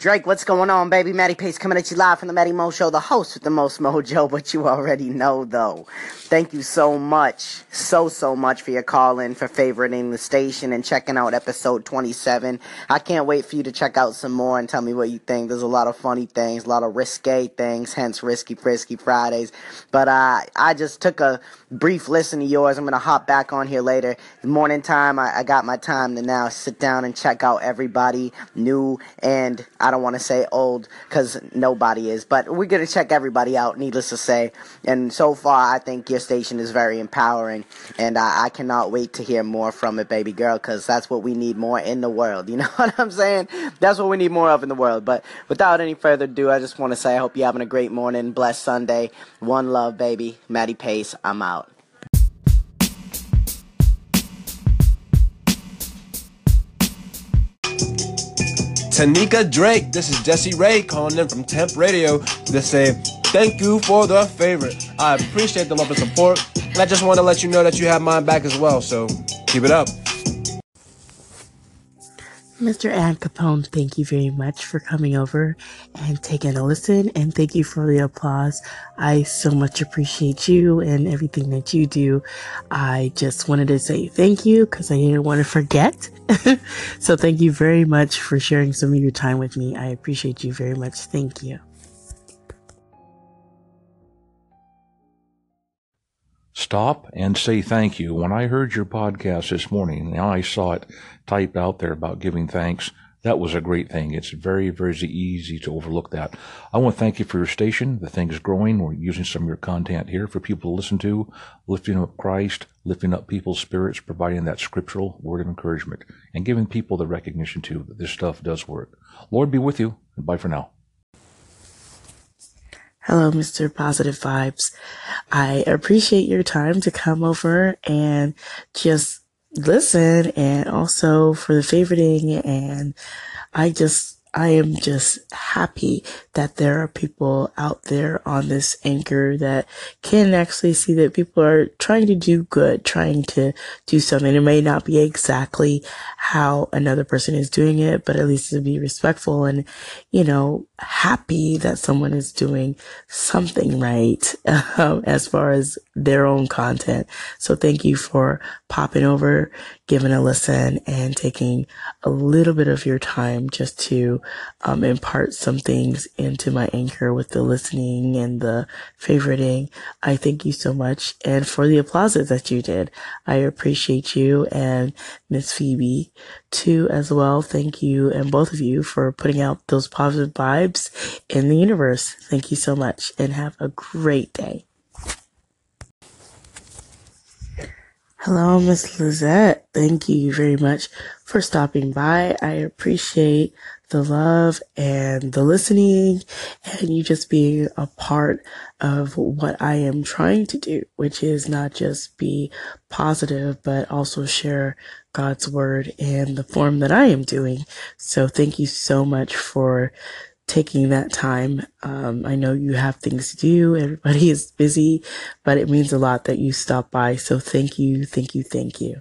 Drake, what's going on, baby? Matty Pace coming at you live from the Matty Mo Show, the host with the most mojo, but you already know, though. Thank you so much, so, so much for your call in, for favoriting the station and checking out episode 27. I can't wait for you to check out some more and tell me what you think. There's a lot of funny things, a lot of risque things, hence Risky Frisky Fridays. But uh, I just took a brief listen to yours. I'm going to hop back on here later. Morning time, I, I got my time to now sit down and check out everybody new and I don't want to say old because nobody is, but we're going to check everybody out, needless to say. And so far, I think your station is very empowering, and I, I cannot wait to hear more from it, baby girl, because that's what we need more in the world. You know what I'm saying? That's what we need more of in the world. But without any further ado, I just want to say I hope you're having a great morning, blessed Sunday. One love, baby. Maddie Pace, I'm out. Tanika Drake. This is Jesse Ray calling in from Temp Radio to say thank you for the favorite. I appreciate the love and support. And I just want to let you know that you have mine back as well. So keep it up. Mr. Ann Capone, thank you very much for coming over and taking a listen, and thank you for the applause. I so much appreciate you and everything that you do. I just wanted to say thank you because I didn't want to forget. so, thank you very much for sharing some of your time with me. I appreciate you very much. Thank you. Stop and say thank you. When I heard your podcast this morning, now I saw it typed out there about giving thanks. That was a great thing. It's very, very easy to overlook that. I want to thank you for your station. The thing is growing. We're using some of your content here for people to listen to, lifting up Christ, lifting up people's spirits, providing that scriptural word of encouragement, and giving people the recognition too that this stuff does work. Lord be with you, and bye for now. Hello, Mr. Positive Vibes. I appreciate your time to come over and just listen and also for the favoriting and I just I am just happy that there are people out there on this anchor that can actually see that people are trying to do good, trying to do something. It may not be exactly how another person is doing it, but at least to be respectful and, you know, happy that someone is doing something right um, as far as their own content. So thank you for popping over, giving a listen and taking a little bit of your time just to um, impart some things into my anchor with the listening and the favoriting. I thank you so much. And for the applauses that you did, I appreciate you and Miss Phoebe too as well. Thank you and both of you for putting out those positive vibes in the universe. Thank you so much and have a great day. Hello, Miss Lizette. Thank you very much for stopping by. I appreciate the love and the listening and you just being a part of what I am trying to do, which is not just be positive, but also share God's word in the form that I am doing. So thank you so much for taking that time. Um, I know you have things to do. Everybody is busy, but it means a lot that you stop by. So thank you, thank you, thank you.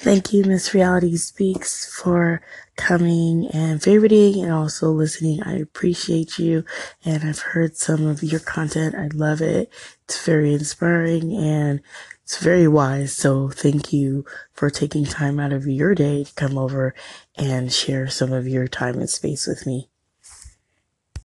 Thank you, Miss Reality Speaks, for coming and favoriting and also listening. I appreciate you. And I've heard some of your content. I love it. It's very inspiring and it's very wise. So thank you for taking time out of your day to come over and share some of your time and space with me.